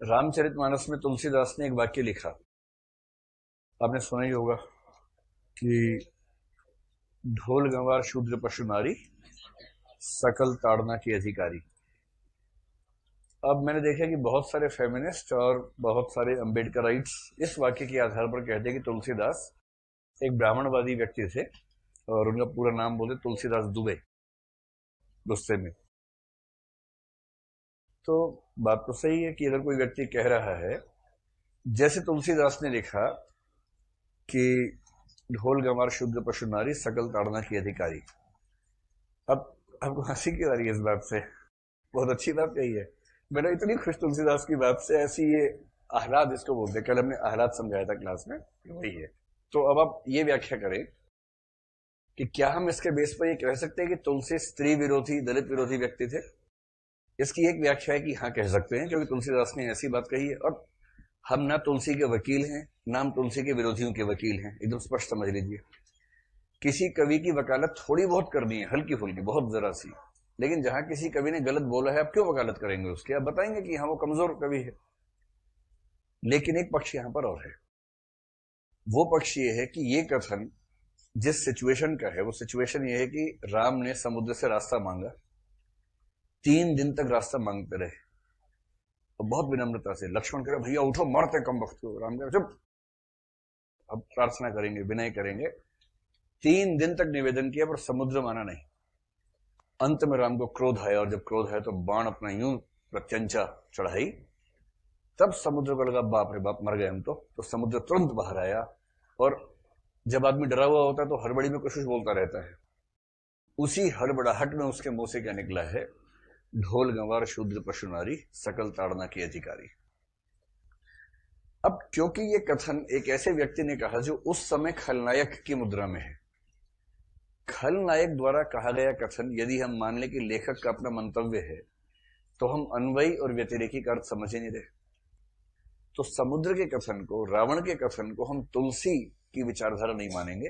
रामचरितमानस में तुलसीदास ने एक वाक्य लिखा। आपने सुना ही होगा कि ढोल गंवार शूद्र पशु नारी, सकल ताड़ना की अधिकारी। अब मैंने देखा कि बहुत सारे फेमिनिस्ट और बहुत सारे अम्बेडकराइट्स इस वाक्य के आधार पर कहते हैं कि तुलसीदास एक ब्राह्मणवादी व्यक्ति थे और उनका पूरा नाम बोलते तुलसीदास दुबे, गुस्से में। तो बात तो सही है कि अगर कोई व्यक्ति कह रहा है, जैसे तुलसीदास ने लिखा कि ढोल गंवार, शुद्ध पशु नारी, सकल ताड़ना की अधिकारी। अब आपको हँसी क्यों आ रही है इस बात से? बहुत अच्छी बात कही है। मैंने इतनी खुश तुलसीदास की बात से, ऐसी ये आहलाद इसको बोलते कल हमने आहलाद समझाया था क्लास में वही है। तो अब आप ये व्याख्या करें कि क्या हम इसके बेस पर ये कह सकते हैं कि तुलसी स्त्री विरोधी, दलित विरोधी व्यक्ति थे? इसकी एक व्याख्या है कि हाँ कह सकते हैं क्योंकि तुलसीदास ने ऐसी बात कही है, और हम ना तुलसी के वकील हैं नाम तुलसी के विरोधियों के वकील हैं। एकदम स्पष्ट समझ लीजिए। किसी कवि की वकालत थोड़ी बहुत करनी है, हल्की फुल्की, बहुत जरा सी। लेकिन जहाँ किसी कवि ने गलत बोला है आप क्यों वकालत करेंगे उसके? आप बताएँगे कि हाँ वो कमज़ोर कवि है। लेकिन एक पक्ष यहाँ पर और है। वो पक्ष ये है कि ये कथन जिस सिचुएशन का है, वो सिचुएशन ये है कि राम ने समुद्र से रास्ता मांगा। तीन दिन तक रास्ता मांगते रहे। तो बहुत विनम्रता से, लक्ष्मण कह भैया, उठो, मरते कम वक्त को। राम कह चुप। अब प्रार्थना करेंगे, विनय करेंगे। तीन दिन तक निवेदन किया, पर समुद्र माना नहीं। अंत में राम को क्रोध आया, और जब क्रोध आया तो बाण अपना यूँ प्रत्यंचा चढ़ाई। तब समुद्र को लगा, बाप रे बाप, मर गए हम तो। तो समुद्र तुरंत बाहर आया, और जब आदमी डरा हुआ होता है तो हड़बड़ी में कुछ बोलता रहता है। उसी हड़बड़ाहट में उसके मुँह से क्या निकला है? ढोल गंवार शूद्र पशु नारी, सकल ताड़ना की अधिकारी। अब क्योंकि ये कथन एक ऐसे व्यक्ति ने कहा जो उस समय खलनायक की मुद्रा में है। खलनायक द्वारा कहा गया कथन, यदि हम मान लें कि लेखक का अपना मंतव्य है तो हम अनवयी और व्यतिरेकी का अर्थ समझ ही नहीं रहे। तो समुद्र के कथन को, रावण के कथन को हम तुलसी की विचारधारा नहीं मानेंगे।